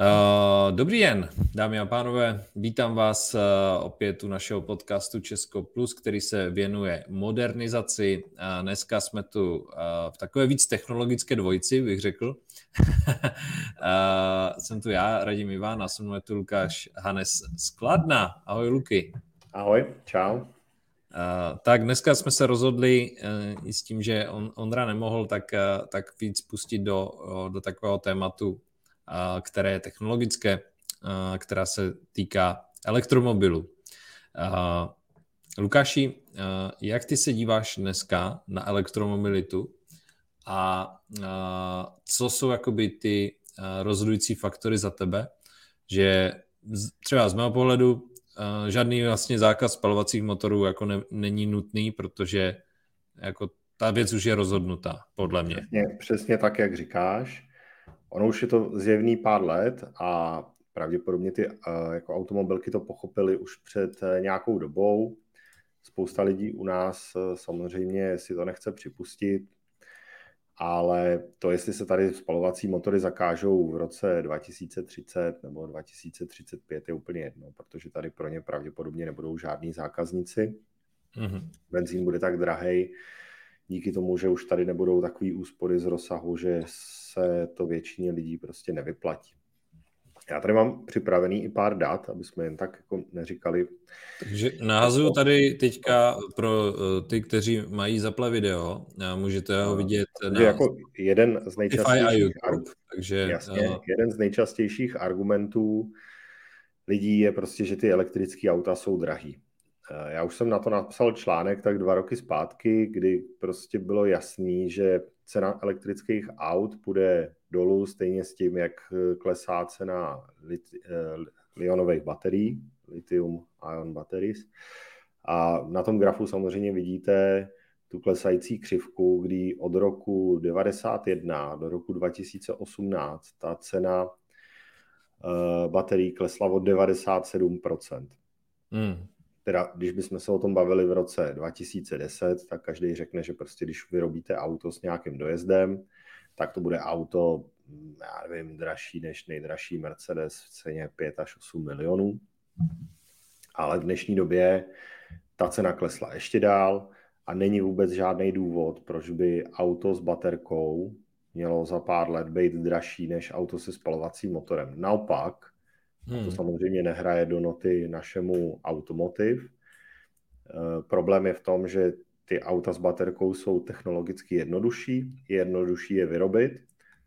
Uh, dobrý den, dámy a pánové. Vítám vás uh, opět u našeho podcastu Česko Plus, který se věnuje modernizaci. Uh, dneska jsme tu v takové víc technologické dvojici, bych řekl. jsem tu já, Radim Iván, a se mnou je tu Lukáš Hanes Skladna. Ahoj, Luky. Ahoj, čau. Uh, tak dneska jsme se rozhodli uh, i s tím, že on, Ondra nemohl, tak, uh, tak víc pustit do, do takového tématu které je technologické, která se týká elektromobilu. Lukáši, jak ty se díváš dneska na elektromobilitu a co jsou jakoby ty rozhodující faktory za tebe, že třeba z mého pohledu žádný vlastně zákaz spalovacích motorů jako ne, není nutný, protože jako ta věc už je rozhodnutá, podle mě. Přesně, přesně tak, jak říkáš. Ono už je to zjevný pár let a pravděpodobně ty uh, jako automobilky to pochopili už před uh, nějakou dobou. Spousta lidí u nás uh, samozřejmě si to nechce připustit, ale to, jestli se tady spalovací motory zakážou v roce 2030 nebo 2035, je úplně jedno, protože tady pro ně pravděpodobně nebudou žádní zákazníci. Mm-hmm. Benzín bude tak drahý, díky tomu, že už tady nebudou takový úspory z rozsahu, že se to většině lidí prostě nevyplatí. Já tady mám připravený i pár dat, aby jsme jen tak jako neříkali. Takže nahazuju tady teďka pro eh, ty, kteří mají zaple video, a můžete ho vidět na... Jako jeden z nejčastějších, YouTube, takže, jasně, uh... jeden z nejčastějších argumentů lidí je prostě, že ty elektrické auta jsou drahý. Eh, já už jsem na to napsal článek tak dva roky zpátky, kdy prostě bylo jasný, že cena elektrických aut půjde dolů stejně s tím, jak eh, klesá cena eh, lionových baterií, lithium ion batteries. A na tom grafu samozřejmě vidíte tu klesající křivku, kdy od roku 91 do roku 2018 ta cena baterií klesla o 97%. Hmm teda když bychom se o tom bavili v roce 2010, tak každý řekne, že prostě když vyrobíte auto s nějakým dojezdem, tak to bude auto, já nevím, dražší než nejdražší Mercedes v ceně 5 až 8 milionů. Ale v dnešní době ta cena klesla ještě dál a není vůbec žádný důvod, proč by auto s baterkou mělo za pár let být dražší než auto se spalovacím motorem. Naopak, Hmm. To samozřejmě nehraje do noty našemu automotiv. E, problém je v tom, že ty auta s baterkou jsou technologicky jednodušší, je jednodušší je vyrobit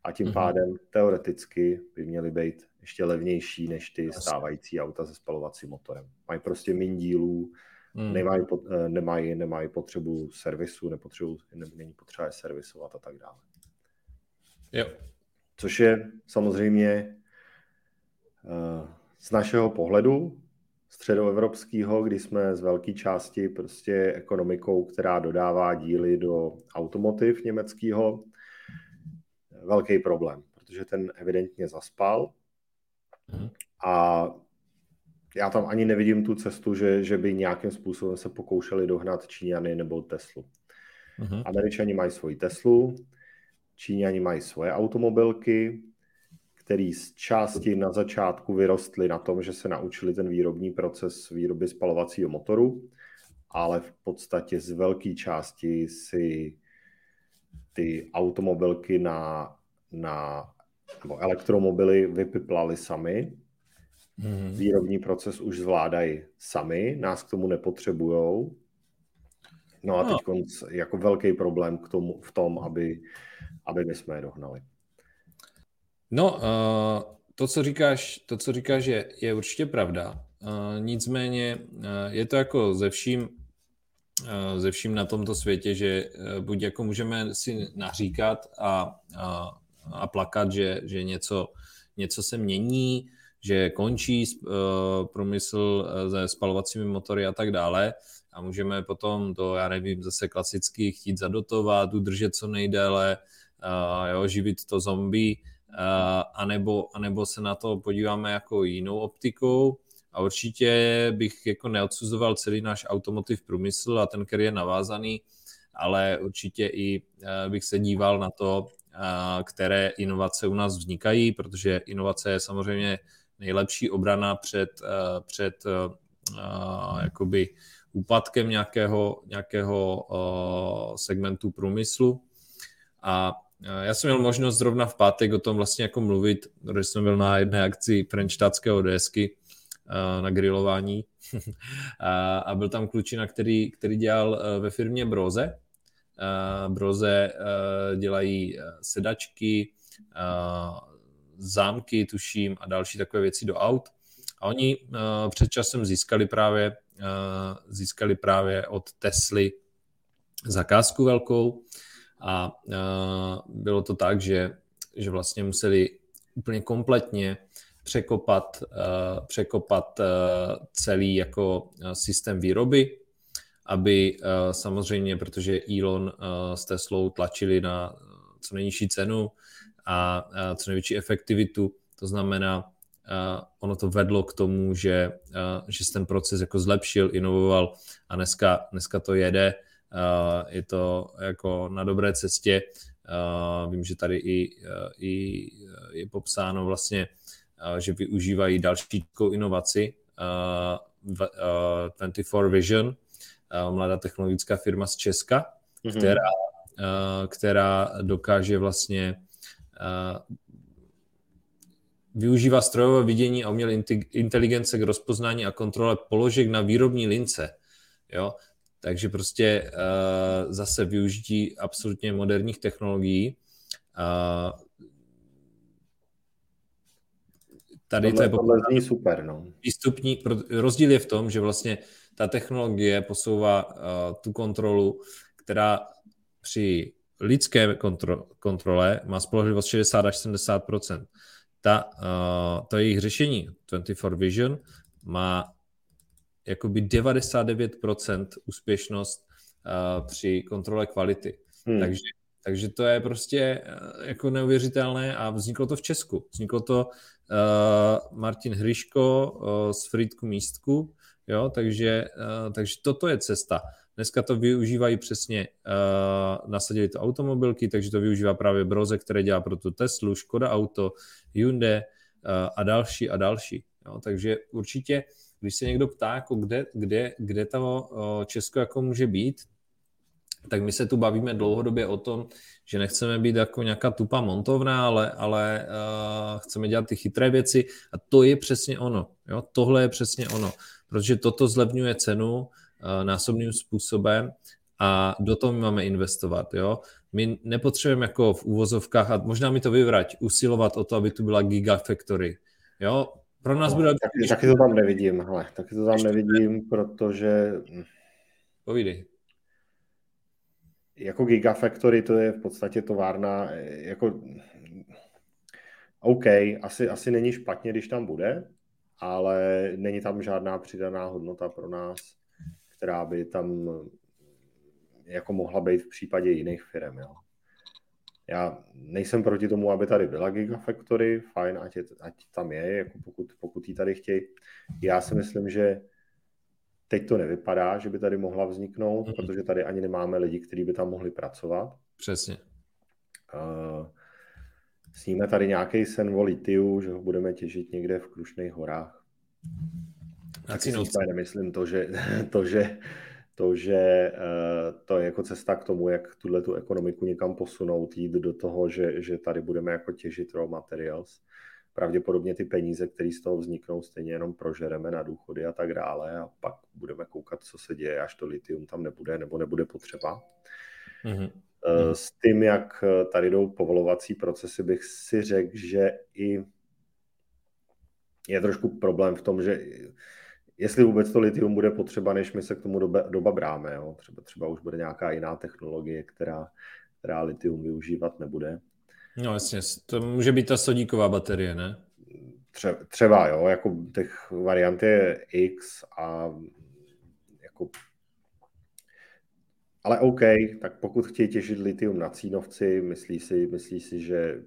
a tím hmm. pádem teoreticky by měly být ještě levnější než ty stávající auta se spalovacím motorem. Mají prostě méně dílů, hmm. nemají, e, nemají, nemají potřebu servisu, nepotřebují, není potřeba je servisovat a tak dále. Jo. Což je samozřejmě z našeho pohledu středoevropského, kdy jsme z velké části prostě ekonomikou, která dodává díly do automotiv německého, velký problém, protože ten evidentně zaspal mhm. a já tam ani nevidím tu cestu, že, že by nějakým způsobem se pokoušeli dohnat Číňany nebo Teslu. Uh-huh. Američani mají svoji Teslu, Číňani mají svoje automobilky, který z části na začátku vyrostly na tom, že se naučili ten výrobní proces výroby spalovacího motoru, ale v podstatě z velké části si ty automobilky na, na nebo elektromobily vypiplali sami. Mm-hmm. Výrobní proces už zvládají sami, nás k tomu nepotřebujou. No a no. teď jako velký problém k tomu, v tom, aby, aby my jsme je dohnali. No, uh, to, co říkáš, to, co říkáš, je, je určitě pravda. Uh, nicméně uh, je to jako ze vším, ze vším na tomto světě, že buď jako můžeme si naříkat a, a, a plakat, že, že něco, něco se mění, že končí průmysl se spalovacími motory a tak dále a můžeme potom to, já nevím, zase klasicky chtít zadotovat, udržet co nejdéle, jo, živit to zombie, Eh, anebo, anebo se na to podíváme jako jinou optikou. A určitě bych jako neodsuzoval celý náš automotiv průmysl a ten, který je navázaný, ale určitě i eh, bych se díval na to, které inovace u nás vznikají, protože inovace je samozřejmě nejlepší obrana před, před jakoby úpadkem nějakého, nějakého segmentu průmyslu. A já jsem měl možnost zrovna v pátek o tom vlastně jako mluvit, protože jsem byl na jedné akci Frenštátského desky na grilování a byl tam klučina, který, který dělal ve firmě Broze. Broze dělají sedačky, zámky, tuším, a další takové věci do aut. A oni před časem získali právě, získali právě od Tesly zakázku velkou a bylo to tak, že, že vlastně museli úplně kompletně překopat, překopat celý jako systém výroby, aby samozřejmě, protože Elon s Teslou tlačili na co nejnižší cenu a co největší efektivitu, to znamená, ono to vedlo k tomu, že, že se ten proces jako zlepšil, inovoval a dneska, dneska to jede je to jako na dobré cestě. Eh, vím, že tady i, eh, i je popsáno vlastně, že využívají další inovaci 24 Vision, mladá technologická firma z Česka, mm-hmm. která, která dokáže vlastně využívá strojové vidění a umělé inteligence k rozpoznání a kontrole položek na výrobní lince. Jo? Takže prostě uh, zase využití absolutně moderních technologií. Uh, tady tohle, to je zní super, no. Výstupní, rozdíl je v tom, že vlastně ta technologie posouvá uh, tu kontrolu, která při lidské kontro, kontrole má spolehlivost 60 až 70% ta, uh, to jejich řešení 24 Vision má jakoby 99% úspěšnost uh, při kontrole kvality. Hmm. Takže, takže to je prostě uh, jako neuvěřitelné a vzniklo to v Česku. Vzniklo to uh, Martin Hryško uh, z Frýdku Místku, jo, takže, uh, takže toto je cesta. Dneska to využívají přesně, uh, nasadili to automobilky, takže to využívá právě Broze, které dělá pro tu Teslu, Škoda Auto, Hyundai uh, a další a další. Jo, takže určitě když se někdo ptá, jako kde, kde, kde to Česko jako může být, tak my se tu bavíme dlouhodobě o tom, že nechceme být jako nějaká tupa montovna, ale, ale uh, chceme dělat ty chytré věci a to je přesně ono. Jo? Tohle je přesně ono, protože toto zlevňuje cenu uh, násobným způsobem a do toho my máme investovat. Jo? My nepotřebujeme jako v úvozovkách, a možná mi to vyvrať, usilovat o to, aby tu byla gigafactory. Jo? Pro nás no, bude... Taky, taky to tam nevidím, hele, taky to tam Ještě nevidím, protože... Povídej. Jako Gigafactory to je v podstatě továrna, jako OK, asi, asi není špatně, když tam bude, ale není tam žádná přidaná hodnota pro nás, která by tam jako mohla být v případě jiných firm. Jo. Já nejsem proti tomu, aby tady byla Gigafactory, fajn, ať, je, ať tam je, jako pokud, pokud ji tady chtějí. Já si myslím, že teď to nevypadá, že by tady mohla vzniknout, mm-hmm. protože tady ani nemáme lidi, kteří by tam mohli pracovat. Přesně. Uh, sníme tady nějaký sen o litiu, že ho budeme těžit někde v Krušných horách. Tak si nemyslím to, že, to, že to, že eh, to je jako cesta k tomu, jak tuhle tu ekonomiku někam posunout, jít do toho, že, že tady budeme jako těžit raw materials. Pravděpodobně ty peníze, které z toho vzniknou, stejně jenom prožereme na důchody a tak dále a pak budeme koukat, co se děje, až to litium tam nebude nebo nebude potřeba. Mm-hmm. S tím, jak tady jdou povolovací procesy, bych si řekl, že i je trošku problém v tom, že jestli vůbec to litium bude potřeba, než my se k tomu doba, doba bráme. Jo? Třeba, třeba už bude nějaká jiná technologie, která, která litium využívat nebude. No jasně, to může být ta sodíková baterie, ne? Tře, třeba, jo, jako těch variant je X a jako ale OK, tak pokud chtějí těžit litium na Cínovci, myslí si, myslí si, že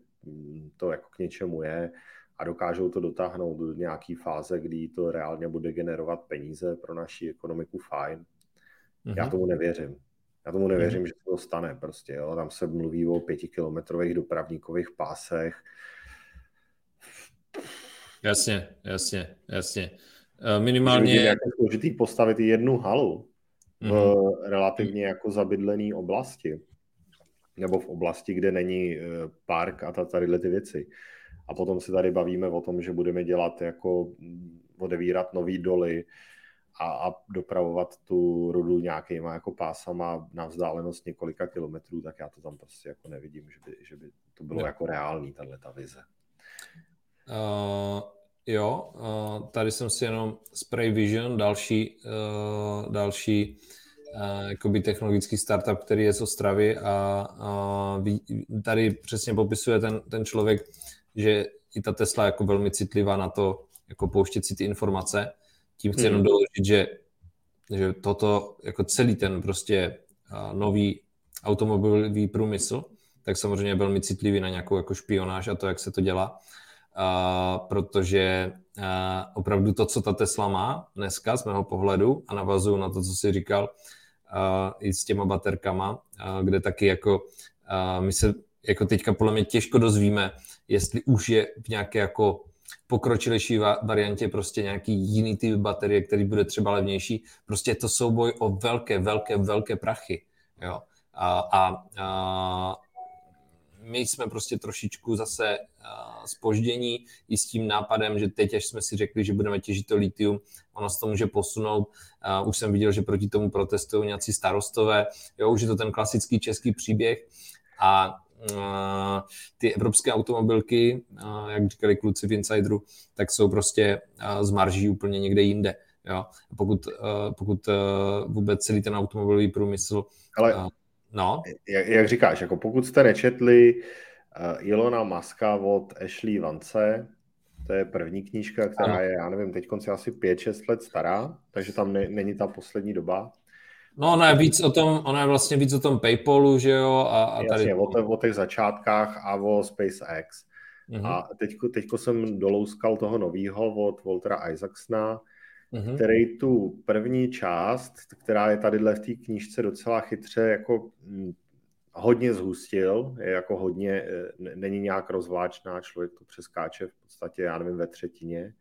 to jako k něčemu je, a dokážou to dotáhnout do nějaké fáze, kdy to reálně bude generovat peníze pro naši ekonomiku, fajn. Mm-hmm. Já mhm. tomu nevěřím. Já tomu nevěřím, mm. že se to stane prostě, jo. Tam se mluví o pětikilometrových dopravníkových pásech. Jasně, jasně, jasně. Eh, minimálně... Je jako složitý postavit jednu halu v mm. relativně jako zabydlené oblasti. Nebo v oblasti, kde není eh, park a tadyhle ty věci. A potom se tady bavíme o tom, že budeme dělat jako mm, odevírat nový doly, a, a dopravovat tu rudu nějakýma jako pásama na vzdálenost několika kilometrů, tak já to tam prostě jako nevidím, že by, že by to bylo no. jako reálný, tahle ta vize. Uh, jo, uh, tady jsem si jenom Spray Vision, další, uh, další uh, jakoby technologický startup, který je z Ostravy a uh, tady přesně popisuje ten, ten člověk, že i ta Tesla je jako velmi citlivá na to, jako pouštět si ty informace tím chci jenom hmm. doložit, že, že toto, jako celý ten prostě nový automobilový průmysl, tak samozřejmě je velmi citlivý na nějakou jako špionáž a to, jak se to dělá, uh, protože uh, opravdu to, co ta Tesla má dneska z mého pohledu a navazuju na to, co jsi říkal, uh, i s těma baterkama, uh, kde taky jako uh, my se jako teďka podle mě těžko dozvíme, jestli už je v nějaké jako pokročilejší variantě prostě nějaký jiný typ baterie, který bude třeba levnější. Prostě je to souboj o velké, velké, velké prachy. Jo. A, a, a my jsme prostě trošičku zase spoždění i s tím nápadem, že teď, až jsme si řekli, že budeme těžit to litium, ono se to může posunout. Už jsem viděl, že proti tomu protestují nějací starostové. Jo, už je to ten klasický český příběh. A ty evropské automobilky, jak říkali kluci v Insideru, tak jsou prostě z marží úplně někde jinde. Jo? Pokud, pokud vůbec celý ten automobilový průmysl... Ale no? jak, jak říkáš, jako pokud jste nečetli Ilona Maska od Ashley Vance, to je první knížka, která ano. je, já nevím, teď konci asi 5-6 let stará, takže tam ne, není ta poslední doba. No ona je víc o tom, ona je vlastně víc o tom Paypalu, že jo, a, a tady... Jasně, o, te, o těch začátkách a o SpaceX. Mm-hmm. A teďko, teďko jsem dolouskal toho novýho od Waltera Isaacsona, mm-hmm. který tu první část, která je tady v té knížce docela chytře jako hm, hodně zhustil, je jako hodně, eh, není nějak rozvláčná, člověk to přeskáče v podstatě, já nevím, ve třetině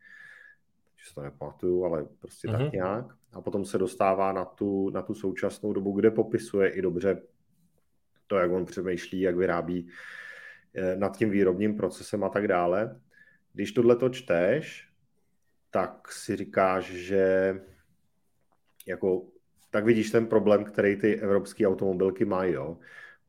si to nepamatuju, ale prostě mm-hmm. tak mhm. nějak. A potom se dostává na tu, na tu současnou dobu, kde popisuje i dobře to, jak on přemýšlí, jak vyrábí eh, nad tím výrobním procesem a tak dále. Když tohle to čteš, tak si říkáš, že jako, tak vidíš ten problém, který ty evropské automobilky mají. Jo?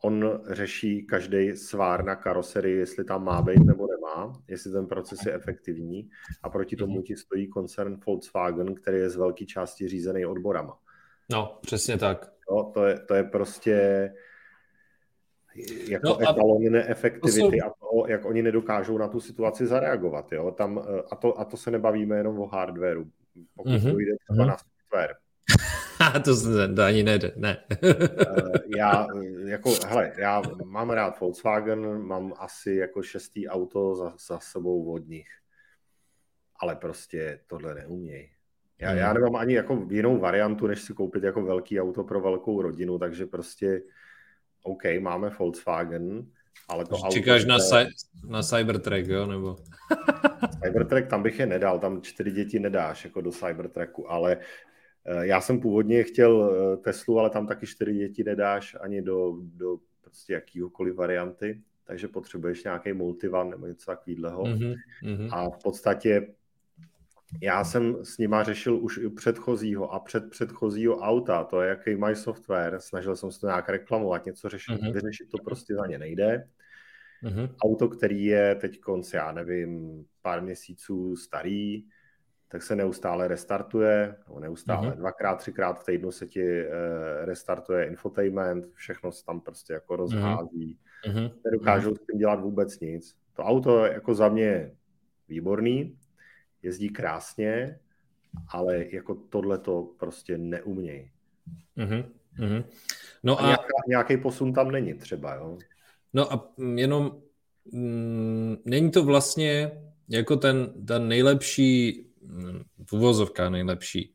On řeší každý svár na karoserii, jestli tam má být nebo nemá, jestli ten proces je efektivní a proti tomu ti stojí koncern Volkswagen, který je z velké části řízený odborama. No, přesně tak. No, to, je, to je prostě jako no etalon neefektivity jsou... a to, jak oni nedokážou na tu situaci zareagovat. Jo? Tam, a, to, a to se nebavíme jenom o hardwareu. Pokud mm-hmm. jde třeba mm-hmm. na software, to, to ani nejde, ne. Eh, já, jako, hele, já mám rád Volkswagen, mám asi jako šestý auto za, za sebou od nich. Ale prostě tohle neumějí. Já, já hmm. nemám ani jako jinou variantu, než si koupit jako velký auto pro velkou rodinu, takže prostě OK, máme Volkswagen, ale to Čekáš auto... na, je... na Cybertruck, jo, nebo? Cybertruck, tam bych je nedal, tam čtyři děti nedáš jako do Cybertrucku, ale Eh, já jsem původně chtěl eh, Teslu, ale tam taky čtyři děti nedáš ani do, do prostě jakýhokoliv varianty, takže potřebuješ nějaký multivan nebo něco takového. Mm-hmm. A v podstatě já jsem s nima řešil už i předchozího a před předchozího auta, to je jaký mají software, snažil jsem se to nějak reklamovat, něco řešit, mm-hmm. vyřešit to prostě za ně nejde. Mm-hmm. Auto, který je teď konc, já nevím, pár měsíců starý, tak se neustále restartuje, nebo neustále, mm-hmm. dvakrát, třikrát v týdnu se ti uh, restartuje infotainment, všechno se tam prostě jako rozhází. Mm-hmm. Nedokážou mm-hmm. s tím dělat vůbec nic. To auto jako za mě výborný, jezdí krásně, ale jako tohle to prostě neumějí. Mm-hmm. No a, a nějaká, nějaký posun tam není třeba, jo? No a jenom mm, není to vlastně jako ten, ten nejlepší v uvozovkách nejlepší.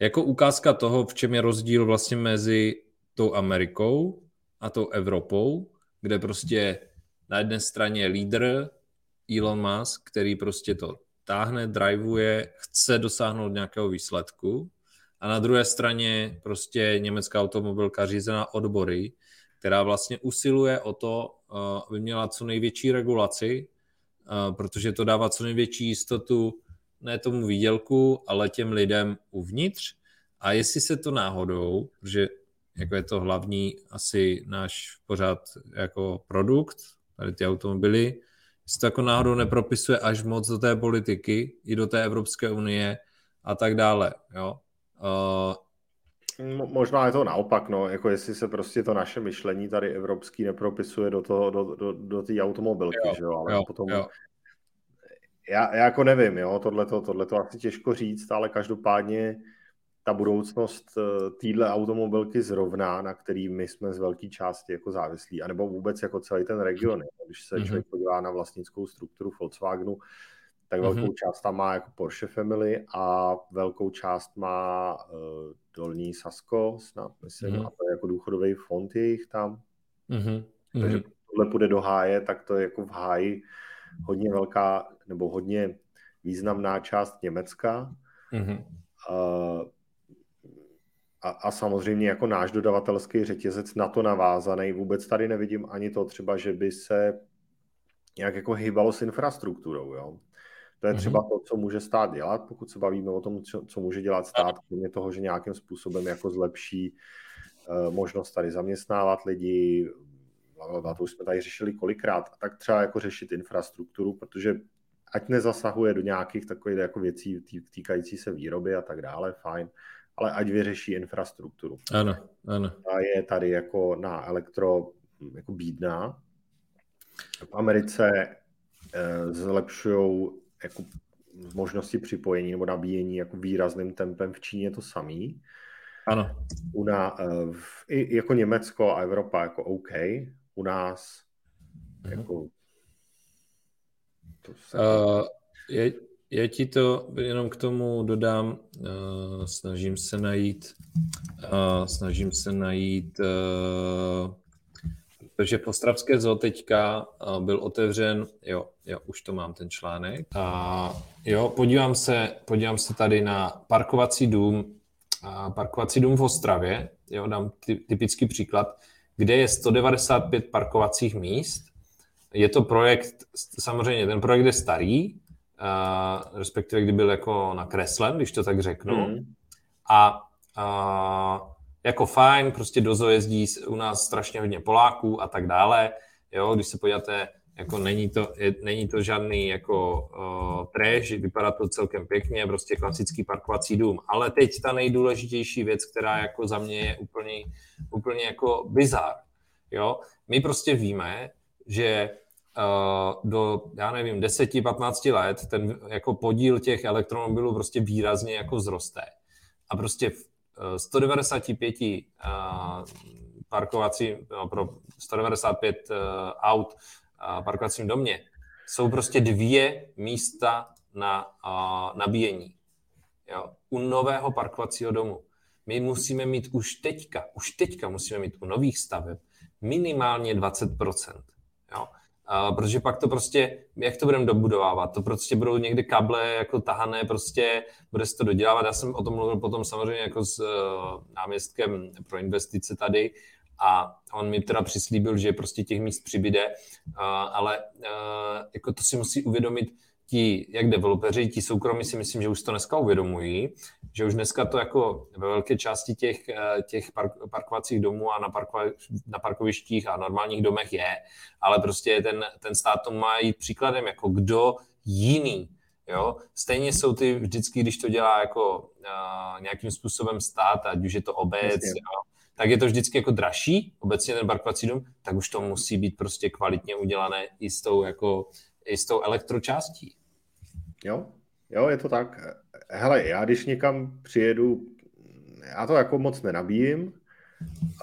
Jako ukázka toho, v čem je rozdíl vlastně mezi tou Amerikou a tou Evropou, kde prostě na jedné straně je lídr Elon Musk, který prostě to táhne, driveuje, chce dosáhnout nějakého výsledku a na druhé straně prostě německá automobilka řízená odbory, která vlastně usiluje o to, uh, aby měla co největší regulaci, uh, protože to dává co největší jistotu ne tomu výdělku, ale těm lidem uvnitř. A jestli se to náhodou, protože jako je to hlavní asi náš pořád jako produkt, tady ty automobily, jestli to jako náhodou nepropisuje až moc do té politiky, i do té Evropské unie a tak dále. Jo? Uh, Možná je to naopak, no, jako jestli se prostě to naše myšlení tady evropský nepropisuje do toho, do, do, do té automobilky, jo, že jo, ale jo, potom... Jo. Já, já jako nevím, jo, tohleto, tohleto asi těžko říct, ale každopádně ta budoucnost eh, téhle automobilky zrovna, na který my jsme z velké části jako závislí, anebo vůbec jako celý ten region. Když se mm-hmm. člověk podívá na vlastnickou strukturu Volkswagenu, tak velkou mm-hmm. část tam má jako Porsche Family a velkou část má uh, Dolní Sasko, snad myslím, mm-hmm. a to je jako důchodový fond jejich tam. Mm-hmm. Takže tohle půjde do háje, tak to je jako v háji hodně velká, nebo hodně významná část Německa. Mm-hmm. A, a samozřejmě jako náš dodavatelský řetězec na to navázaný. Vůbec tady nevidím ani to třeba, že by se nějak jako hýbalo s infrastrukturou. Jo? To je mhm. třeba to, co může stát dělat, pokud se bavíme o tom, co, co může dělat stát, kromě toho, že nějakým způsobem jako zlepší uh, možnost tady zaměstnávat lidi, to už jsme tady řešili kolikrát, a tak třeba jako řešit infrastrukturu, protože ať nezasahuje do nějakých takových jako věcí týkající se výroby a tak dále, fajn, ale ať vyřeší infrastrukturu. Ano, ano. A je tady jako na elektro jako bídná. V Americe eh, zlepšují jako možnosti připojení nebo nabíjení jako výrazným tempem. V Číně to samý. Ano. U na, eh, v, i, jako Německo a Evropa jako OK. U nás. Uh-huh. jako to se... uh, je, já ti to jenom k tomu dodám, uh, snažím se najít, uh, snažím se najít, uh, protože v Ostravské zoo teďka uh, byl otevřen, jo, jo, už to mám ten článek, a jo, podívám se, podívám se tady na parkovací dům, uh, parkovací dům v Ostravě, jo, dám ty, typický příklad, kde je 195 parkovacích míst, je to projekt, samozřejmě ten projekt je starý, uh, respektive kdy byl jako nakreslen, když to tak řeknu. Mm. A uh, jako fajn, prostě dozo jezdí u nás strašně hodně Poláků a tak dále. Jo, když se podíváte, jako není to, je, není to žádný jako uh, trash, vypadá to celkem pěkně, prostě klasický parkovací dům. Ale teď ta nejdůležitější věc, která jako za mě je úplně, úplně jako bizar. Jo? My prostě víme, že Eh, do, já nevím, 10-15 let ten jako podíl těch elektromobilů prostě výrazně jako vzroste. A prostě v 195 eh, parkovací, no, pro 195 eh, aut parkovacím domě jsou prostě dvě místa na nabíjení. Jo. U nového parkovacího domu. My musíme mít už teďka, už teďka musíme mít u nových staveb minimálně 20%. Jo. Uh, protože pak to prostě, jak to budeme dobudovávat? To prostě budou někdy kable jako tahané, prostě bude se to dodělávat. Já jsem o tom mluvil potom samozřejmě jako s uh, náměstkem pro investice tady a on mi teda přislíbil, že prostě těch míst přibyde, uh, ale uh, jako to si musí uvědomit ti, jak developeři, ti soukromí si myslím, že už to dneska uvědomují, že už dneska to jako ve velké části těch, eh, těch park, parkovacích domů a na, parkova, na parkovištích a normálních domech je, ale prostě ten, ten stát to má jít příkladem, jako kdo jiný Jo? Stejně jsou ty vždycky, když to dělá jako uh, nějakým způsobem stát, ať už je to obec, jo, tak je to vždycky jako dražší, obecně ten parkovací dům, tak už to musí být prostě kvalitně udělané i s tou jako i s tou elektročástí. Jo, jo, je to tak. Hele, já když někam přijedu, já to jako moc nenabíjím,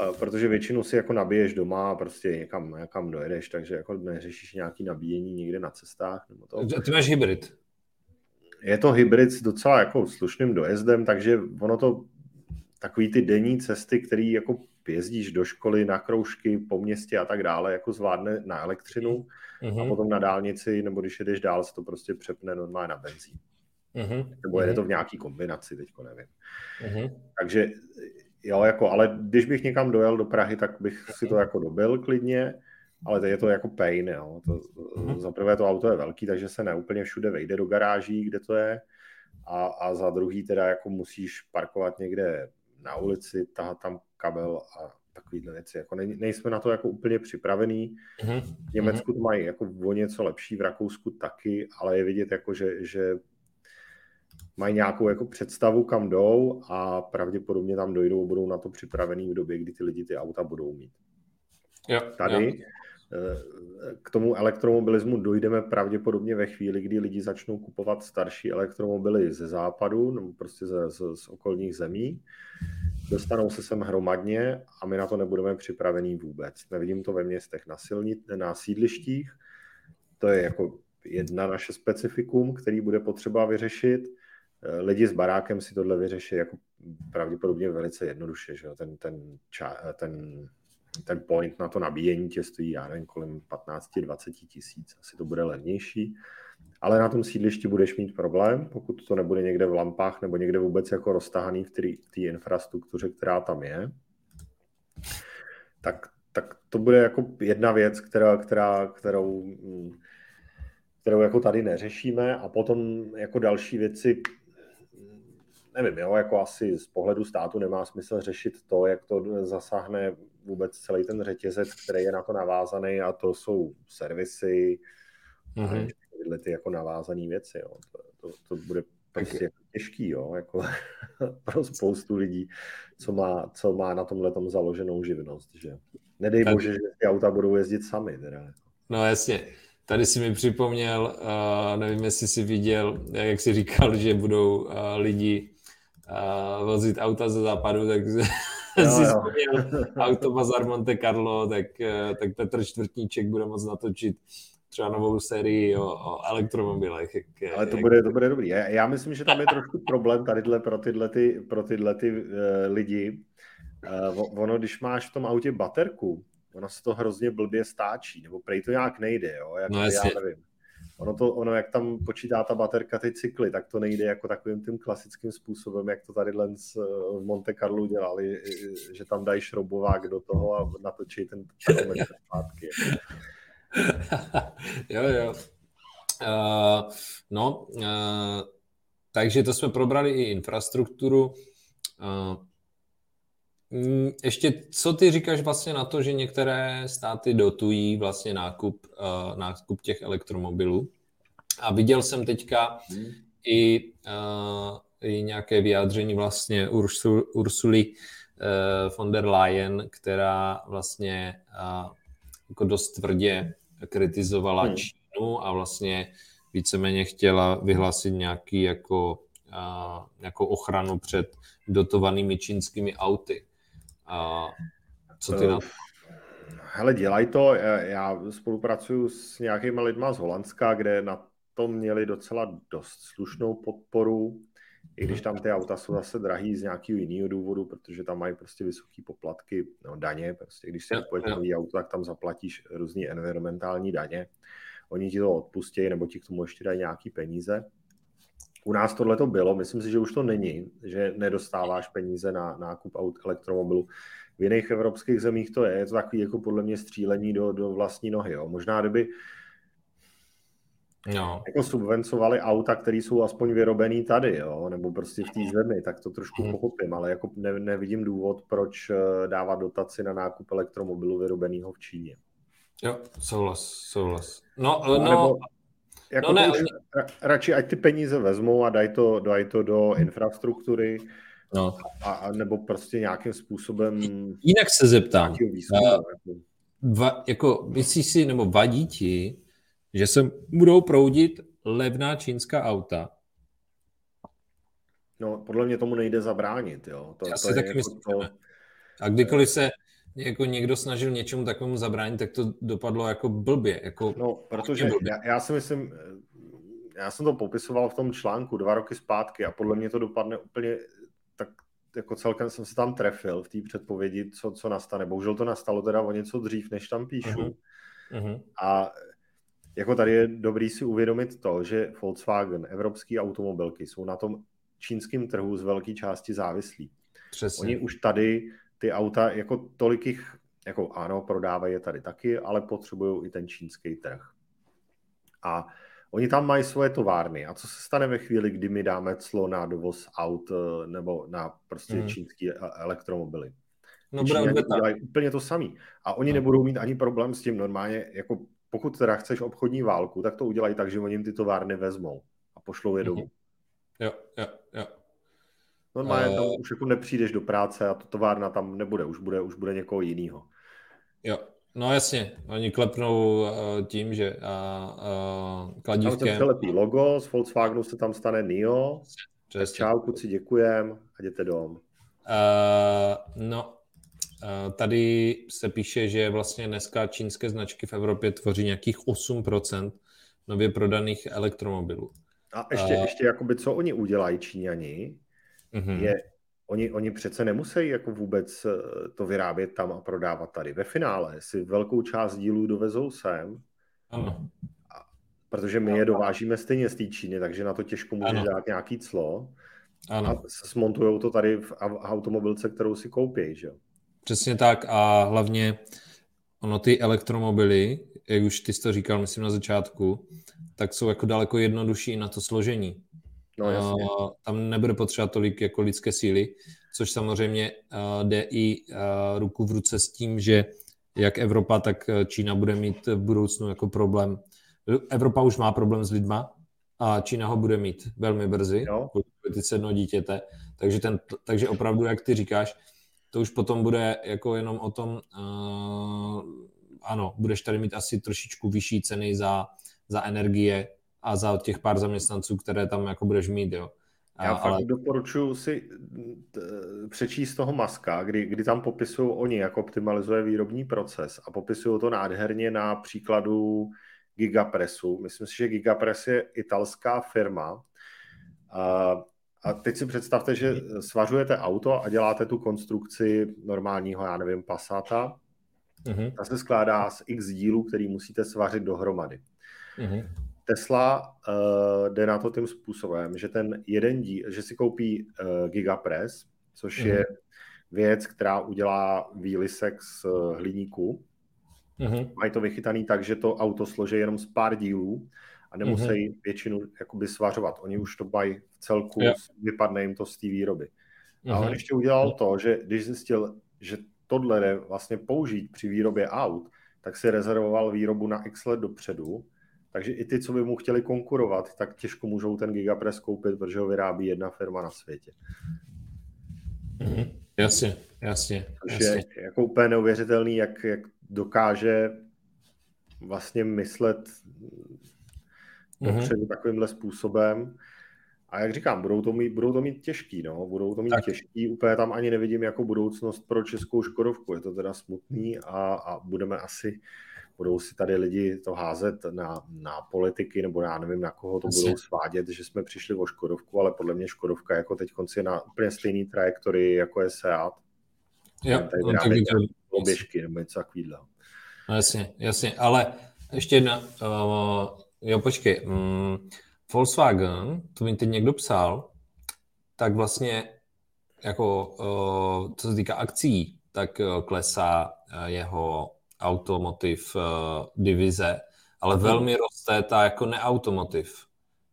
eh, protože většinu si jako nabiješ doma a prostě někam, někam dojedeš, takže jako neřešíš nějaký nabíjení někde na cestách. Nebo to. Ty máš hybrid. Je to hybrid s docela jako slušným dojezdem, takže ono to takový ty denní cesty, které jako jezdíš do školy, na kroužky, po městě a tak dále, jako zvládne na elektřinu mm-hmm. a potom na dálnici, nebo když jedeš dál, se to prostě přepne normálně na benzín. Mm-hmm. Nebo jede to v nějaký kombinaci, teďko nevím. Mm-hmm. Takže jo, jako, ale když bych někam dojel do Prahy, tak bych si to jako dobil klidně, ale je to jako pain, jo. To, mm-hmm. Za prvé to auto je velký, takže se neúplně všude vejde do garáží, kde to je, a, a za druhý teda jako musíš parkovat někde na ulici, tahat tam kabel a takovýhle věci. Jako ne, nejsme na to jako úplně připravený. Mm-hmm. V Německu to mají jako o něco lepší, v Rakousku taky, ale je vidět jako, že, že mají nějakou jako představu, kam jdou a pravděpodobně tam dojdou, budou na to připravený v době, kdy ty lidi ty auta budou mít. Jo, Tady jo. Eh, k tomu elektromobilismu dojdeme pravděpodobně ve chvíli, kdy lidi začnou kupovat starší elektromobily ze západu nebo prostě ze, z, z okolních zemí. Dostanou se sem hromadně a my na to nebudeme připravení vůbec. Nevidím to ve městech na, silni, na sídlištích. To je jako jedna naše specifikum, který bude potřeba vyřešit. Eh, lidi s barákem si tohle vyřeší jako pravděpodobně velice jednoduše. Že? Ten, ten, ten ten point na to nabíjení tě stojí, já nevím, kolem 15-20 tisíc, asi to bude levnější, ale na tom sídlišti budeš mít problém, pokud to nebude někde v lampách nebo někde vůbec jako roztahaný v té infrastruktuře, která tam je, tak, tak to bude jako jedna věc, která, která, kterou, kterou jako tady neřešíme. A potom jako další věci nevím, jo, jako asi z pohledu státu nemá smysl řešit to, jak to zasáhne vůbec celý ten řetězec, který je na to navázaný a to jsou servisy, mm-hmm. tyhle ty jako navázané věci, jo. To, to, to bude prostě jako těžký, jo, jako pro spoustu lidí, co má, co má na tomhle tom založenou živnost, že nedej bože, že ty auta budou jezdit sami, teda. No jasně, Tady si mi připomněl, uh, nevím, jestli jsi viděl, jak jsi říkal, že budou uh, lidi uh, vozit auta ze západu, tak si vzpomněl Autobazar Monte Carlo, tak, uh, tak Petr Čtvrtníček bude moc natočit třeba novou sérii o, o elektromobilech. Jak, Ale to, jak... bude, to bude dobrý. Já, já myslím, že tam je trošku problém tadyhle pro tyhle, ty, pro tyhle ty, uh, lidi. Uh, ono, když máš v tom autě baterku, ono se to hrozně blbě stáčí, nebo prej to nějak nejde, jo? Jak, no, já nevím. Ono, to, ono, jak tam počítá ta baterka ty cykly, tak to nejde jako takovým tím klasickým způsobem, jak to tady Lenz v Monte Carlo dělali, že tam dají šroubovák do toho a natočí ten zpátky. jo, jo. Uh, no, uh, takže to jsme probrali i infrastrukturu. Uh, ještě, co ty říkáš vlastně na to, že některé státy dotují vlastně nákup, uh, nákup těch elektromobilů? A viděl jsem teďka hmm. i, uh, i nějaké vyjádření vlastně Ursul, Ursuly uh, von der Leyen, která vlastně uh, jako dost tvrdě kritizovala hmm. Čínu a vlastně víceméně chtěla vyhlásit nějaký jako, uh, nějakou ochranu před dotovanými čínskými auty. A co ty na to? Hele, dělaj to. Já spolupracuju s nějakými lidma z Holandska, kde na to měli docela dost slušnou podporu, i když tam ty auta jsou zase drahý z nějakého jiného důvodu, protože tam mají prostě vysoké poplatky, no daně, prostě když si kupuješ nový auto, tak tam zaplatíš různé environmentální daně. Oni ti to odpustí, nebo ti k tomu ještě dají nějaký peníze. U nás tohle to bylo, myslím si, že už to není, že nedostáváš peníze na nákup aut elektromobilu. V jiných evropských zemích to je, je to takový jako podle mě střílení do, do vlastní nohy. Jo. Možná kdyby no. jako subvencovali auta, které jsou aspoň vyrobený tady, jo, nebo prostě v té zemi, tak to trošku hmm. pochopím, ale jako ne, nevidím důvod, proč eh, dávat dotaci na nákup elektromobilu vyrobeného v Číně. Jo, souhlas, souhlas. No, no, no nebo, jako no ne, už, oni... radši ať ty peníze vezmou a dají to, dají to do infrastruktury, no. a, a, nebo prostě nějakým způsobem... Jinak se zeptám. Výzkumu, uh, va, jako, myslíš si, nebo vadí ti, že se budou proudit levná čínská auta? No, podle mě tomu nejde zabránit, jo. To, Já to si taky jako myslím, to... A kdykoliv se jako někdo snažil něčemu takovému zabránit, tak to dopadlo jako blbě. Jako no, protože blbě. Já, já si myslím, já jsem to popisoval v tom článku dva roky zpátky a podle mě to dopadne úplně tak jako celkem jsem se tam trefil v té předpovědi, co, co nastane. Bohužel to nastalo teda o něco dřív, než tam píšu. Uh-huh. A jako tady je dobrý si uvědomit to, že Volkswagen, evropské automobilky jsou na tom čínském trhu z velké části závislí. Přesně. Oni už tady ty auta, jako tolik jich, jako ano, prodávají je tady taky, ale potřebují i ten čínský trh. A oni tam mají svoje továrny. A co se stane ve chvíli, kdy my dáme clo na dovoz aut eh, nebo na prostě mm. čínský e- elektromobily? No, bude dělají úplně to samý. A oni no. nebudou mít ani problém s tím normálně, jako pokud teda chceš obchodní válku, tak to udělají tak, že oni jim ty továrny vezmou a pošlou je domů. Mm-hmm. Jo, jo, jo. Normálně uh, tam už jako nepřijdeš do práce a to továrna tam nebude, už bude, už bude někoho jiného. Jo, no jasně, oni klepnou uh, tím, že uh, uh, kladívkem... Tam se logo, z Volkswagenu se tam stane NIO, Přesně. čau, kluci, děkujem a jděte dom. Uh, no, uh, tady se píše, že vlastně dneska čínské značky v Evropě tvoří nějakých 8% nově prodaných elektromobilů. A ještě, uh, ještě jakoby, co oni udělají Číňani, mm-hmm. je, oni, oni přece nemusí jako vůbec eh, to vyrábět tam a prodávat tady. Ve finále si velkou část dílů dovezou sem, ano. A, protože my je dovážíme stejně z té Číny, takže na to těžko může ano. dát nějaký clo. Ano. A smontujou to tady v automobilce, kterou si koupí, že Přesně tak a hlavně ono ty elektromobily, jak už ty jsi to říkal, myslím na začátku, tak jsou jako daleko jednodušší na to složení. No, jasně. Uh, tam nebude potřeba tolik jako lidské síly, což samozřejmě uh, jde i uh, ruku v ruce s tím, že jak Evropa, tak Čína bude mít v budoucnu jako problém. Evropa už má problém s lidma a Čína ho bude mít velmi brzy, politice jedno dítěte. Takže, ten, takže opravdu, jak ty říkáš, to už potom bude jako jenom o tom, uh, ano, budeš tady mít asi trošičku vyšší ceny za, za energie, a za těch pár zaměstnanců, které tam jako budeš mít, jo. Já a, fakt ale... doporučuji si přečíst toho Maska, kdy, kdy tam popisují oni, jak optimalizuje výrobní proces a popisují to nádherně na příkladu Gigapressu. Myslím si, že Gigapress je italská firma a, a teď si představte, že svařujete auto a děláte tu konstrukci normálního, já nevím, Passata. Mm-hmm. Ta se skládá z x dílů, který musíte svařit dohromady. Mm-hmm. Tesla uh, jde na to tím způsobem, že ten jeden díl, že si koupí uh, Gigapress, což mm-hmm. je věc, která udělá výlisek z uh, hliníku. Mm-hmm. Mají to vychytaný tak, že to auto složí jenom z pár dílů a nemusí mm-hmm. většinu jakoby svařovat. Oni už to mají v celku, yeah. vypadne jim to z té výroby. Mm-hmm. A on mhm. ještě udělal to, že když zjistil, že tohle jde vlastně použít při výrobě aut, tak si rezervoval výrobu na x let dopředu takže i ty, co by mu chtěli konkurovat, tak těžko můžou ten Gigapress koupit, protože ho vyrábí jedna firma na světě. Mm-hmm. Jasně, jasně. Což jasně. je jako úplně neuvěřitelný, jak, jak dokáže vlastně myslet mm-hmm. takovýmhle způsobem. A jak říkám, budou to mít, budou to mít těžký, no, budou to mít tak. těžký, úplně tam ani nevidím jako budoucnost pro českou Škodovku, je to teda smutný a, a budeme asi budou si tady lidi to házet na, na politiky nebo já nevím, na koho to Asi. budou svádět, že jsme přišli o Škodovku, ale podle mě Škodovka jako teď konci na úplně stejný trajektorii, jako je Seat. Jo, tady no, tak to... běžky nebo něco takového. No, jasně, jasně, ale ještě jedna, uh, jo počkej, um, Volkswagen, to mi teď někdo psal, tak vlastně jako uh, co se týká akcí, tak uh, klesá uh, jeho automotiv uh, divize, ale velmi roste ta jako neautomotiv.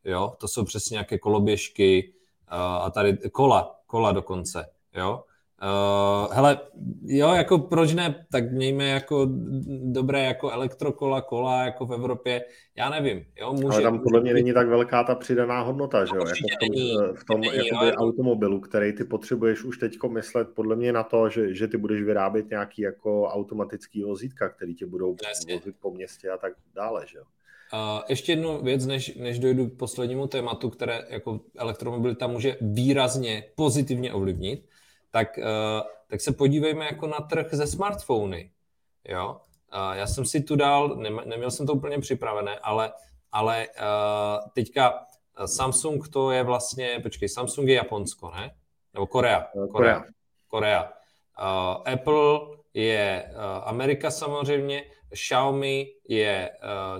Jo, to jsou přesně nějaké koloběžky uh, a tady kola, kola dokonce, jo. Uh, hele, jo, jako proč ne, tak mějme jako dobré jako elektrokola, kola jako v Evropě, já nevím, jo, může... Ale tam podle mě není tak velká ta přidaná hodnota, že jo, jako v tom, není, v tom není, jakoby jo, automobilu, který ty potřebuješ už teďko myslet podle mě na to, že, že ty budeš vyrábět nějaký jako automatický vozítka, který tě budou Jasně. vozit po městě a tak dále, že jo. Uh, ještě jednu věc, než, než dojdu k poslednímu tématu, které jako elektromobilita může výrazně pozitivně ovlivnit, tak, uh, tak se podívejme jako na trh ze smartfony. Jo? Uh, já jsem si tu dal, ne, neměl jsem to úplně připravené, ale, ale uh, teďka Samsung to je vlastně, počkej, Samsung je Japonsko, ne? nebo Korea. Eh, Korea. Korea. Apple je Amerika samozřejmě, Xiaomi je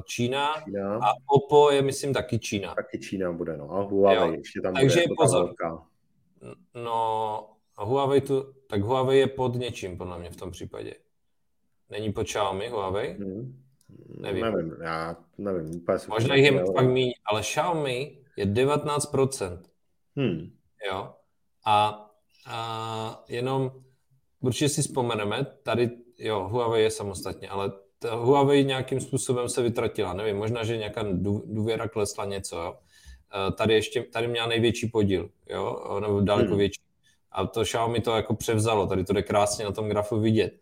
Čína, Čína a Oppo je, myslím, taky Čína. Taky Čína bude, no. A Huawei jo. ještě tam Takže bude. Takže pozor. No, Huawei tu, tak Huawei je pod něčím, podle mě v tom případě. Není pod Xiaomi Huawei? Hmm. Nevím. Nevím, já nevím. Možná jich je fakt míň, ale Xiaomi je 19%. Hmm. Jo. A, a jenom určitě si vzpomeneme, tady, jo, Huawei je samostatně, ale Huawei nějakým způsobem se vytratila. Nevím, možná, že nějaká důvěra klesla něco, jo. E, tady ještě, tady měla největší podíl, jo, nebo daleko hmm. větší. A to Xiaomi to jako převzalo, tady to jde krásně na tom grafu vidět.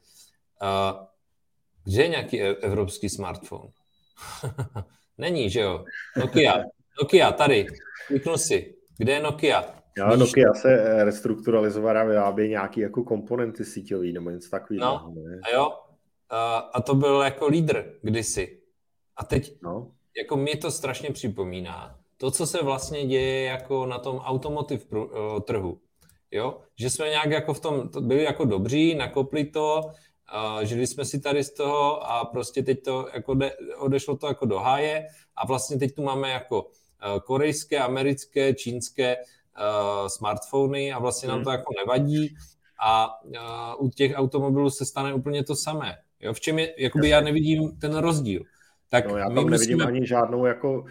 Uh, kde je nějaký e- evropský smartphone? Není, že jo? Nokia. Nokia, tady. Kliknu si. Kde je Nokia? Jo, Nokia se restrukturalizovala a vyrábí nějaký jako komponenty síťový nebo něco takového. No, a jo. A, a to byl jako lídr kdysi. A teď, no. jako mi to strašně připomíná, to, co se vlastně děje jako na tom automotive trhu. Jo? Že jsme nějak jako v tom byli jako dobří, nakopli to, uh, žili jsme si tady z toho a prostě teď to jako de, odešlo to jako do háje a vlastně teď tu máme jako uh, korejské, americké, čínské uh, smartfony a vlastně nám hmm. to jako nevadí a uh, u těch automobilů se stane úplně to samé. Jo? V čem je, jakoby já nevidím ten rozdíl. Tak no, já tam nevidím musíme... ani žádnou jako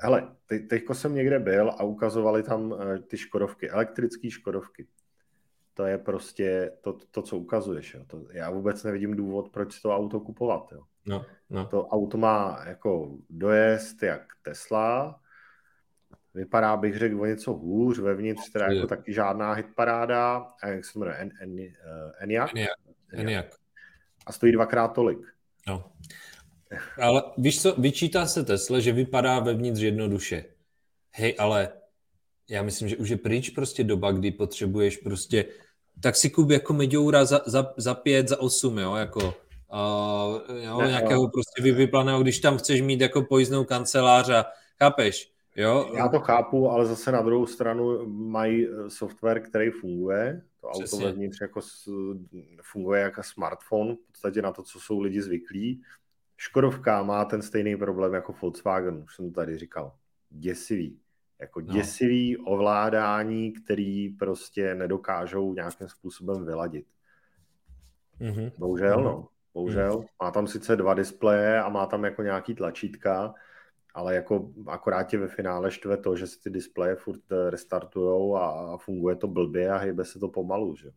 hele, te, teďko jsem někde byl a ukazovali tam uh, ty škodovky, elektrické škodovky. To je prostě to, to co ukazuješ. Jo. To, já vůbec nevidím důvod, proč to auto kupovat. Jo. No, no. To auto má jako dojezd jak Tesla, vypadá, bych řekl, o něco hůř, vevnitř teda jako taky žádná hitparáda, a jak se jmenuje, en, en, uh, Eniak? Eniak. Eniak. A stojí dvakrát tolik. No. Ale víš co, vyčítá se Tesla, že vypadá vevnitř jednoduše. Hej, ale já myslím, že už je pryč prostě doba, kdy potřebuješ prostě tak si kup jako Meďoura za, za, za pět, za osm, jo, jako uh, jo, ne, nějakého jo. prostě vyplaného, když tam chceš mít jako pojízdnou kancelář a chápeš, jo? Já to chápu, ale zase na druhou stranu mají eh, software, který funguje, to Přesně. auto vevnitř jako funguje jako smartphone, v podstatě na to, co jsou lidi zvyklí, Škodovka má ten stejný problém jako Volkswagen, už jsem to tady říkal. Děsivý. Jako no. děsivý ovládání, který prostě nedokážou nějakým způsobem vyladit. Mm-hmm. Bohužel, mm-hmm. no. Bohužel. Mm-hmm. Má tam sice dva displeje a má tam jako nějaký tlačítka, ale jako akorát tě ve finále štve to, že si ty displeje furt restartujou a funguje to blbě a hejbe se to pomalu, že?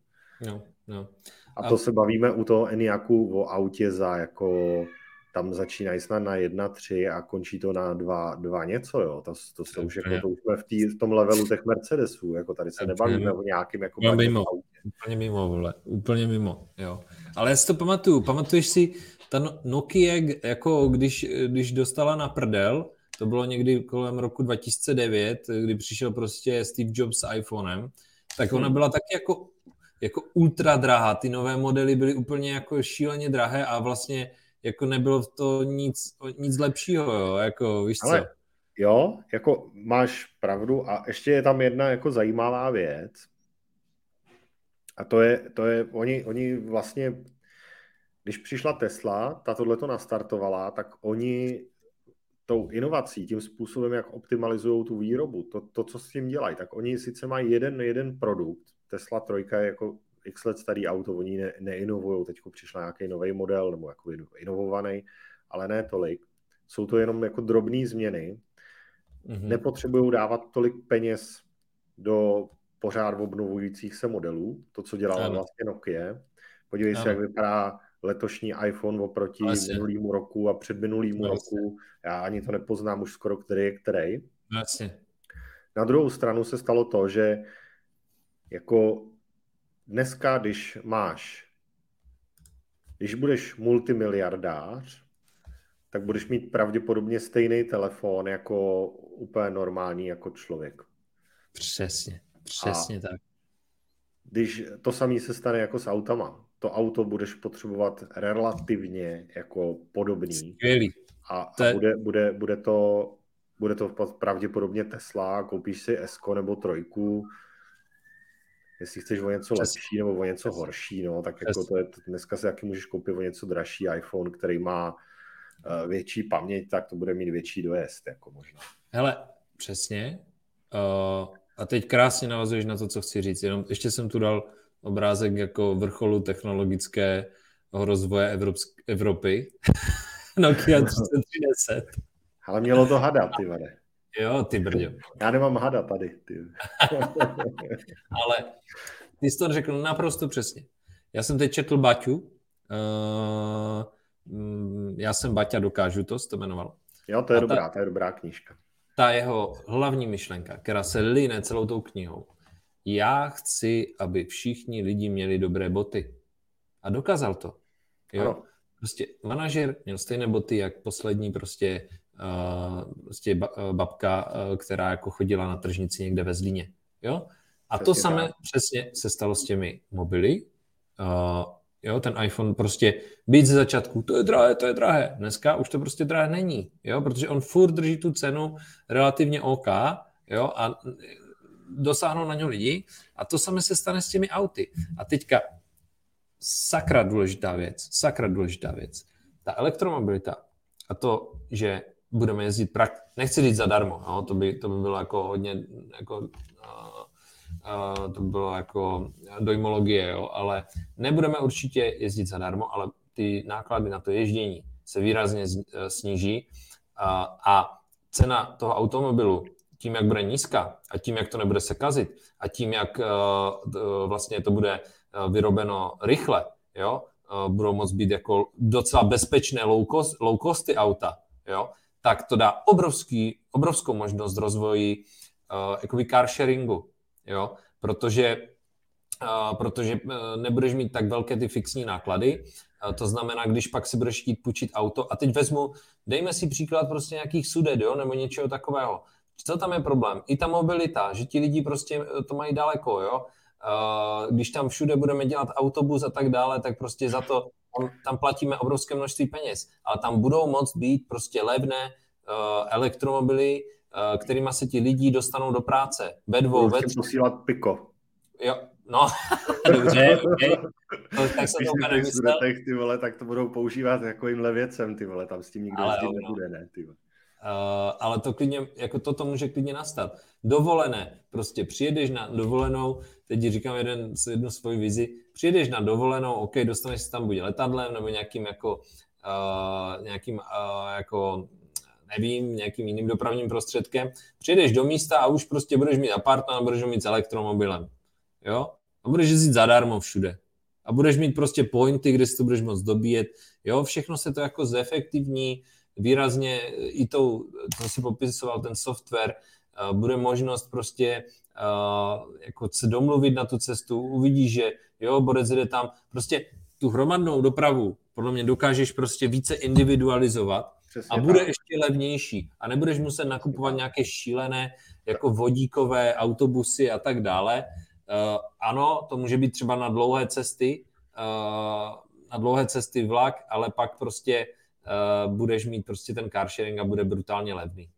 No, no. A to a... se bavíme u toho Eniaku o autě za jako tam začínají snad na 1-3 a končí to na 2, 2 něco, jo. To, to, to už, jako, to už jsme v, tý, v tom levelu těch Mercedesů, jako tady se nebavíme o nějakým jako no, mimo, úplně mimo, vole, úplně mimo, jo. Ale já si to pamatuju, pamatuješ si, ta no- Nokia, jako když, když dostala na prdel, to bylo někdy kolem roku 2009, kdy přišel prostě Steve Jobs s iPhonem, tak ona hmm. byla taky jako, jako ultra drahá. Ty nové modely byly úplně jako šíleně drahé a vlastně jako nebylo to nic, nic lepšího, jo, jako víš Ale, co. Jo, jako máš pravdu a ještě je tam jedna jako zajímavá věc a to je, to je oni, oni vlastně, když přišla Tesla, ta tohle to nastartovala, tak oni tou inovací, tím způsobem, jak optimalizují tu výrobu, to, to, co s tím dělají, tak oni sice mají jeden, jeden produkt, Tesla trojka je jako x let starý auto, oni ne, neinovují, teď přišel nějaký nový model, nebo jako inovovaný, ale ne tolik. Jsou to jenom jako drobné změny. Mm-hmm. Nepotřebují dávat tolik peněz do pořád obnovujících se modelů, to, co dělala ano. vlastně Nokia. Podívej ano. se, jak vypadá letošní iPhone oproti Asi. minulýmu roku a předminulýmu roku. Já ani to nepoznám už skoro, který je který. Asi. Na druhou stranu se stalo to, že jako dneska, když máš, když budeš multimiliardář, tak budeš mít pravděpodobně stejný telefon jako úplně normální jako člověk. Přesně, přesně A tak. Když to samé se stane jako s autama, to auto budeš potřebovat relativně jako podobný. Skvělý. A, a bude, bude, bude, to, bude to pravděpodobně Tesla, koupíš si S nebo trojku, jestli chceš o něco Přesně. lepší nebo o něco horší, no, tak jako to je, dneska si taky můžeš koupit o něco dražší iPhone, který má uh, větší paměť, tak to bude mít větší dojezd, jako možná. Hele, přesně. Uh, a teď krásně navazuješ na to, co chci říct. Jenom ještě jsem tu dal obrázek jako vrcholu technologické rozvoje Evropsk- Evropy. Nokia 3310. Ale mělo to hada, ty vade. Jo, ty brďo. Já nemám hada tady. Ty. Ale ty jsi to řekl naprosto přesně. Já jsem teď četl Baťu. Uh, já jsem Baťa, dokážu to, to jmenoval. Jo, to je A dobrá, ta, to je dobrá knížka. Ta jeho hlavní myšlenka, která se line celou tou knihou. Já chci, aby všichni lidi měli dobré boty. A dokázal to. Jo? Ano. Prostě manažer měl stejné boty, jak poslední prostě prostě babka, která jako chodila na tržnici někde ve Zlíně. Jo? A to samé přesně se stalo s těmi mobily. Uh, jo, ten iPhone prostě být ze začátku, to je drahé, to je drahé. Dneska už to prostě drahé není, jo, protože on furt drží tu cenu relativně OK, jo, a dosáhnou na něj lidi a to samé se stane s těmi auty. A teďka sakra důležitá věc, sakra důležitá věc. Ta elektromobilita a to, že budeme jezdit, prak... nechci říct zadarmo, no, to, by, to by bylo jako hodně, jako, uh, uh, to by bylo jako dojmologie, jo, ale nebudeme určitě jezdit zadarmo, ale ty náklady na to ježdění se výrazně sníží. Uh, a cena toho automobilu tím, jak bude nízká a tím, jak to nebude se kazit a tím, jak uh, vlastně to bude vyrobeno rychle, jo, budou moct být jako docela bezpečné low, cost, low costy auta, jo, tak to dá obrovský, obrovskou možnost rozvoji uh, jakoby car sharingu, jo, protože, uh, protože uh, nebudeš mít tak velké ty fixní náklady, to znamená, když pak si budeš chtít půjčit auto, a teď vezmu, dejme si příklad prostě nějakých sudet, jo, nebo něčeho takového. Co tam je problém? I ta mobilita, že ti lidi prostě to mají daleko, jo. Když tam všude budeme dělat autobus a tak dále, tak prostě za to tam, tam platíme obrovské množství peněz, ale tam budou moct být prostě levné uh, elektromobily, uh, kterými se ti lidi dostanou do práce. Ve dvou, ve tři. posílat piko. Jo, no, dobře, okay. no, tak jsem to úplně ty vole, tak to budou používat jako jimhle věcem, ty vole, tam s tím nikdo ale, jezdit no. nebude, ne, ty vole. Uh, ale to klidně, jako toto může klidně nastat. Dovolené, prostě přijedeš na dovolenou, teď říkám jeden, jednu svoji vizi, přijedeš na dovolenou, OK, dostaneš se tam buď letadlem nebo nějakým jako, uh, nějakým uh, jako nevím, nějakým jiným dopravním prostředkem, přijedeš do místa a už prostě budeš mít apartman a budeš ho mít s elektromobilem. Jo? A budeš jezdit zadarmo všude. A budeš mít prostě pointy, kde si to budeš moct dobíjet. Jo, všechno se to jako zefektivní, výrazně i tou, to si popisoval ten software, bude možnost prostě jako se domluvit na tu cestu, uvidíš, že jo, Borec jde tam, prostě tu hromadnou dopravu podle mě dokážeš prostě více individualizovat Přesně a bude tak. ještě levnější a nebudeš muset nakupovat nějaké šílené jako vodíkové autobusy a tak dále. Uh, ano, to může být třeba na dlouhé cesty, uh, na dlouhé cesty vlak, ale pak prostě budeš mít prostě ten car sharing a bude brutálně levný.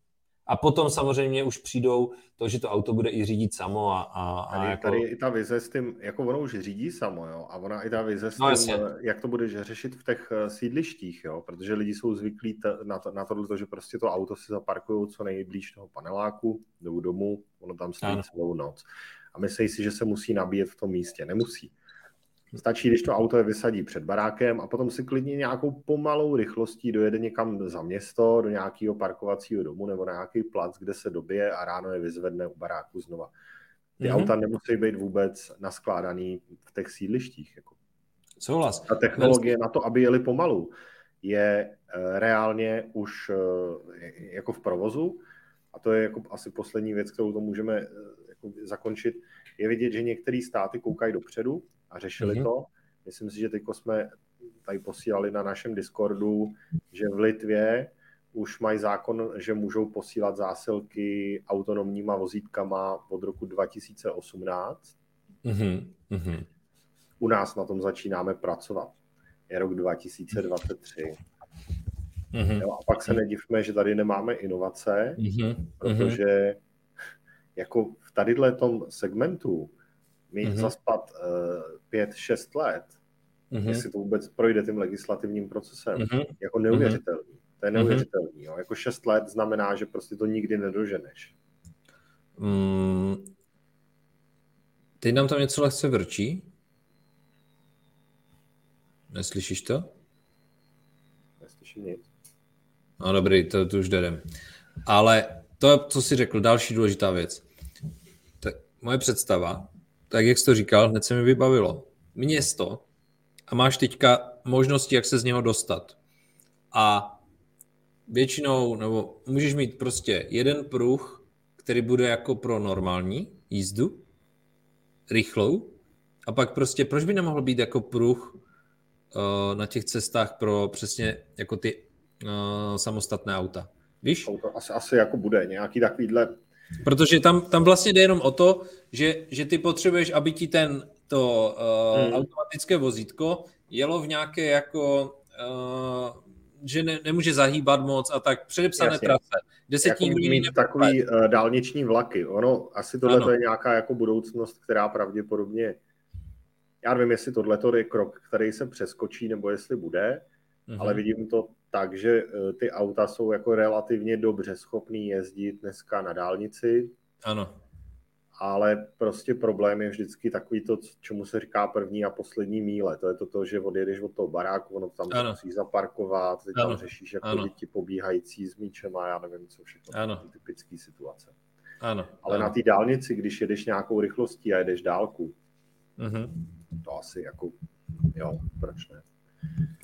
A potom samozřejmě už přijdou to, že to auto bude i řídit samo a, a, a tady, jako... tady i ta vize s tím, jako ono už řídí samo, jo, a ona i ta vize s no, tím, no, jak to budeš řešit v těch eh, sídlištích, jo, protože lidi jsou zvyklí t- na, to, na tohle, že prostě to auto si zaparkují co nejblíž toho paneláku, jdou domů, ono tam stojí celou noc. A myslí si, že se musí nabíjet v tom místě. Nemusí. Stačí, když to auto je vysadí před barákem a potom si klidně nějakou pomalou rychlostí dojede někam za město, do nějakého parkovacího domu nebo na nějaký plac, kde se dobije a ráno je vyzvedne u baráku znova. Ty mm-hmm. auta nemusí být vůbec naskládaný v těch sídlištích. Jako. Souhlas. Ta technologie na to, aby jeli pomalu, je uh, reálně už uh, jako v provozu a to je jako asi poslední věc, kterou to můžeme uh, jako zakončit, je vidět, že některé státy koukají dopředu a řešili mm-hmm. to. Myslím si, že teď jsme tady posílali na našem Discordu, že v Litvě už mají zákon, že můžou posílat zásilky autonomníma vozítkama od roku 2018. Mm-hmm. U nás na tom začínáme pracovat. Je rok 2023. Mm-hmm. Jo, a pak se nedivme, že tady nemáme inovace, mm-hmm. protože jako v tadyhle tom segmentu mít mm-hmm. zaspat uh, 5-6 let, mm-hmm. jestli to vůbec projde tím legislativním procesem, mm-hmm. jako neuvěřitelný. Mm-hmm. To je neuvěřitelný. Mm-hmm. Jo. Jako 6 let znamená, že prostě to nikdy nedoženeš. Mm. Teď nám tam něco lehce vrčí. Neslyšíš to? Neslyším nic. No dobrý, to, to už jdem. Ale to, co jsi řekl, další důležitá věc. Tak moje představa, tak jak jsi to říkal, hned se mi vybavilo. Město a máš teďka možnosti, jak se z něho dostat. A většinou, nebo můžeš mít prostě jeden pruh, který bude jako pro normální jízdu, rychlou, a pak prostě, proč by nemohl být jako pruh uh, na těch cestách pro přesně jako ty uh, samostatné auta? Víš? To asi, asi jako bude nějaký takovýhle... Protože tam, tam vlastně jde jenom o to, že, že ty potřebuješ, aby ti ten to uh, hmm. automatické vozítko jelo v nějaké jako uh, že ne, nemůže zahýbat moc a tak předepsané Jasně. trase. Se jako mít takový uh, dálniční vlaky. Ono, asi tohle to je nějaká jako budoucnost, která pravděpodobně, já nevím, jestli tohle je krok, který se přeskočí, nebo jestli bude, mm-hmm. ale vidím to tak, že uh, ty auta jsou jako relativně dobře schopný jezdit dneska na dálnici. Ano ale prostě problém je vždycky takový to, čemu se říká první a poslední míle. To je to, to že odjedeš od toho baráku, ono tam ano. musí zaparkovat, ty ano. tam řešíš jako ano. děti pobíhající s míčem a já nevím, co všechno. Ano. Typické situace. Ano. Ale ano. na té dálnici, když jedeš nějakou rychlostí a jedeš dálku, uh-huh. to asi jako, jo, proč ne?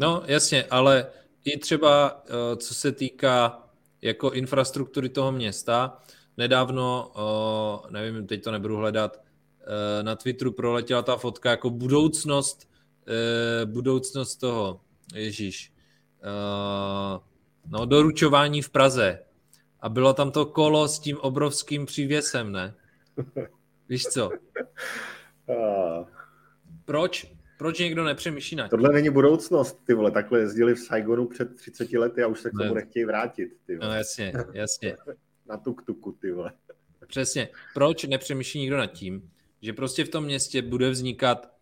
No, jasně, ale i třeba, eh, co se týká jako infrastruktury toho města, nedávno, uh, nevím, teď to nebudu hledat, uh, na Twitteru proletěla ta fotka jako budoucnost, budoucnost toho, Ježíš, no doručování v Praze. A bylo tam to kolo s tím obrovským přívěsem, ne? Víš co? Proč? Proč někdo nepřemýšlí na Tohle není budoucnost, ty vole, takhle jezdili v Saigonu před 30 lety a už se k tomu nechtějí vrátit, ty vole. No jasně, jasně na tuk-tuku, ty vole. Přesně. Proč nepřemýšlí nikdo nad tím, že prostě v tom městě bude vznikat,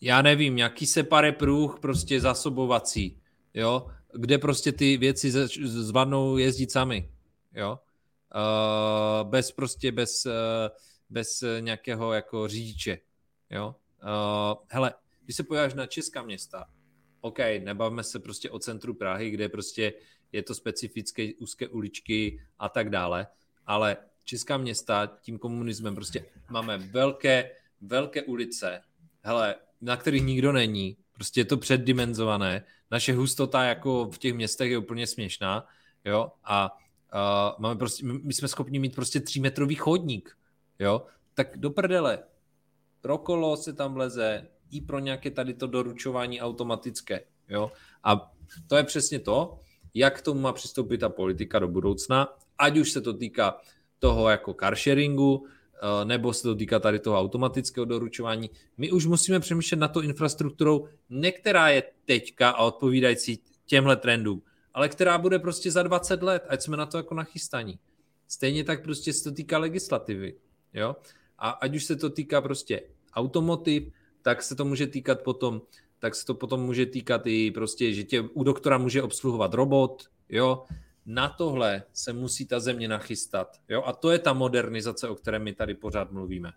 já nevím, nějaký separe průh prostě zasobovací, jo, kde prostě ty věci zvadnou jezdit sami, jo, uh, bez prostě, bez, uh, bez nějakého jako řidiče, jo. Uh, hele, když se podíváš na česká města, OK, nebavme se prostě o centru Prahy, kde prostě je to specifické úzké uličky a tak dále, ale česká města tím komunismem prostě máme velké, velké ulice, hele, na kterých nikdo není, prostě je to předdimenzované, naše hustota jako v těch městech je úplně směšná, jo, a uh, máme prostě, my jsme schopni mít prostě třímetrový chodník, jo, tak do prdele, pro kolo se tam vleze, i pro nějaké tady to doručování automatické, jo, a to je přesně to, jak k tomu má přistoupit ta politika do budoucna, ať už se to týká toho jako carsharingu, eh, nebo se to týká tady toho automatického doručování. My už musíme přemýšlet na to infrastrukturou, ne která je teďka a odpovídající těmhle trendům, ale která bude prostě za 20 let, ať jsme na to jako nachystaní. Stejně tak prostě se to týká legislativy. Jo? A ať už se to týká prostě automotiv, tak se to může týkat potom tak se to potom může týkat i prostě, že tě u doktora může obsluhovat robot, jo. Na tohle se musí ta země nachystat, jo. A to je ta modernizace, o které my tady pořád mluvíme.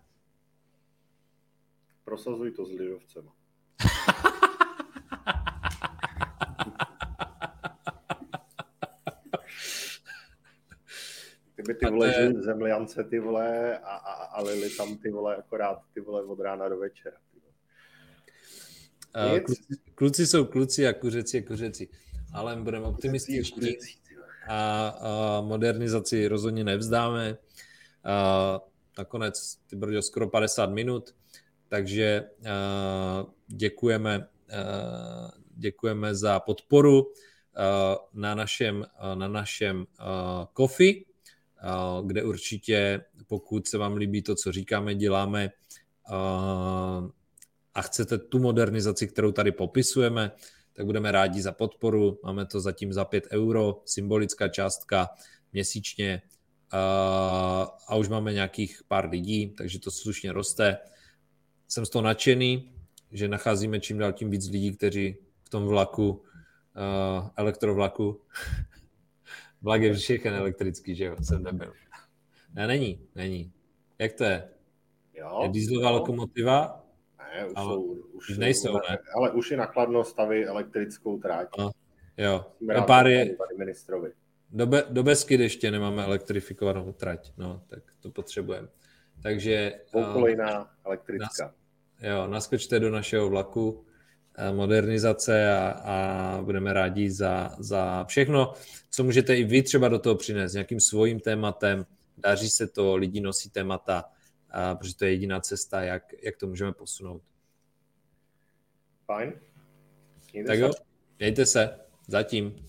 Prosazuj to s lidovcem. Kdyby ty vole je... zemljance ty vole a, a, a lili tam ty vole akorát ty vole od rána do večera. Kluci, kluci jsou kluci a kuřeci je kuřeci. Ale budeme optimističtí a, a modernizaci rozhodně nevzdáme. A, nakonec ty brďo skoro 50 minut, takže a, děkujeme, a, děkujeme za podporu na našem, na našem kofi, kde určitě, pokud se vám líbí to, co říkáme, děláme, a, chcete tu modernizaci, kterou tady popisujeme, tak budeme rádi za podporu. Máme to zatím za 5 euro, symbolická částka měsíčně a už máme nějakých pár lidí, takže to slušně roste. jsem z toho nadšený, že nacházíme čím dál tím víc lidí, kteří v tom vlaku, elektrovlaku, vlak je všechny elektrický, že jo, jsem nebyl. Ne, není, není. Jak to je? Jo, je dieselová lokomotiva? Ne, už ale, jsou, už, nejsou, ne? Ale už je nakladno staví elektrickou tráť. No, jo, pár je, ministrovi. Do, Be, do Beskyt ještě nemáme elektrifikovanou trať, no, tak to potřebujeme. Takže... Dvoukolejná uh, elektrická. Nas, jo, naskočte do našeho vlaku uh, modernizace a, a budeme rádi za, za všechno, co můžete i vy třeba do toho přinést, nějakým svým tématem, daří se to, lidi nosí témata, protože to je jediná cesta, jak, jak to můžeme posunout. Fajn. Mějte tak se. jo, mějte se. Zatím.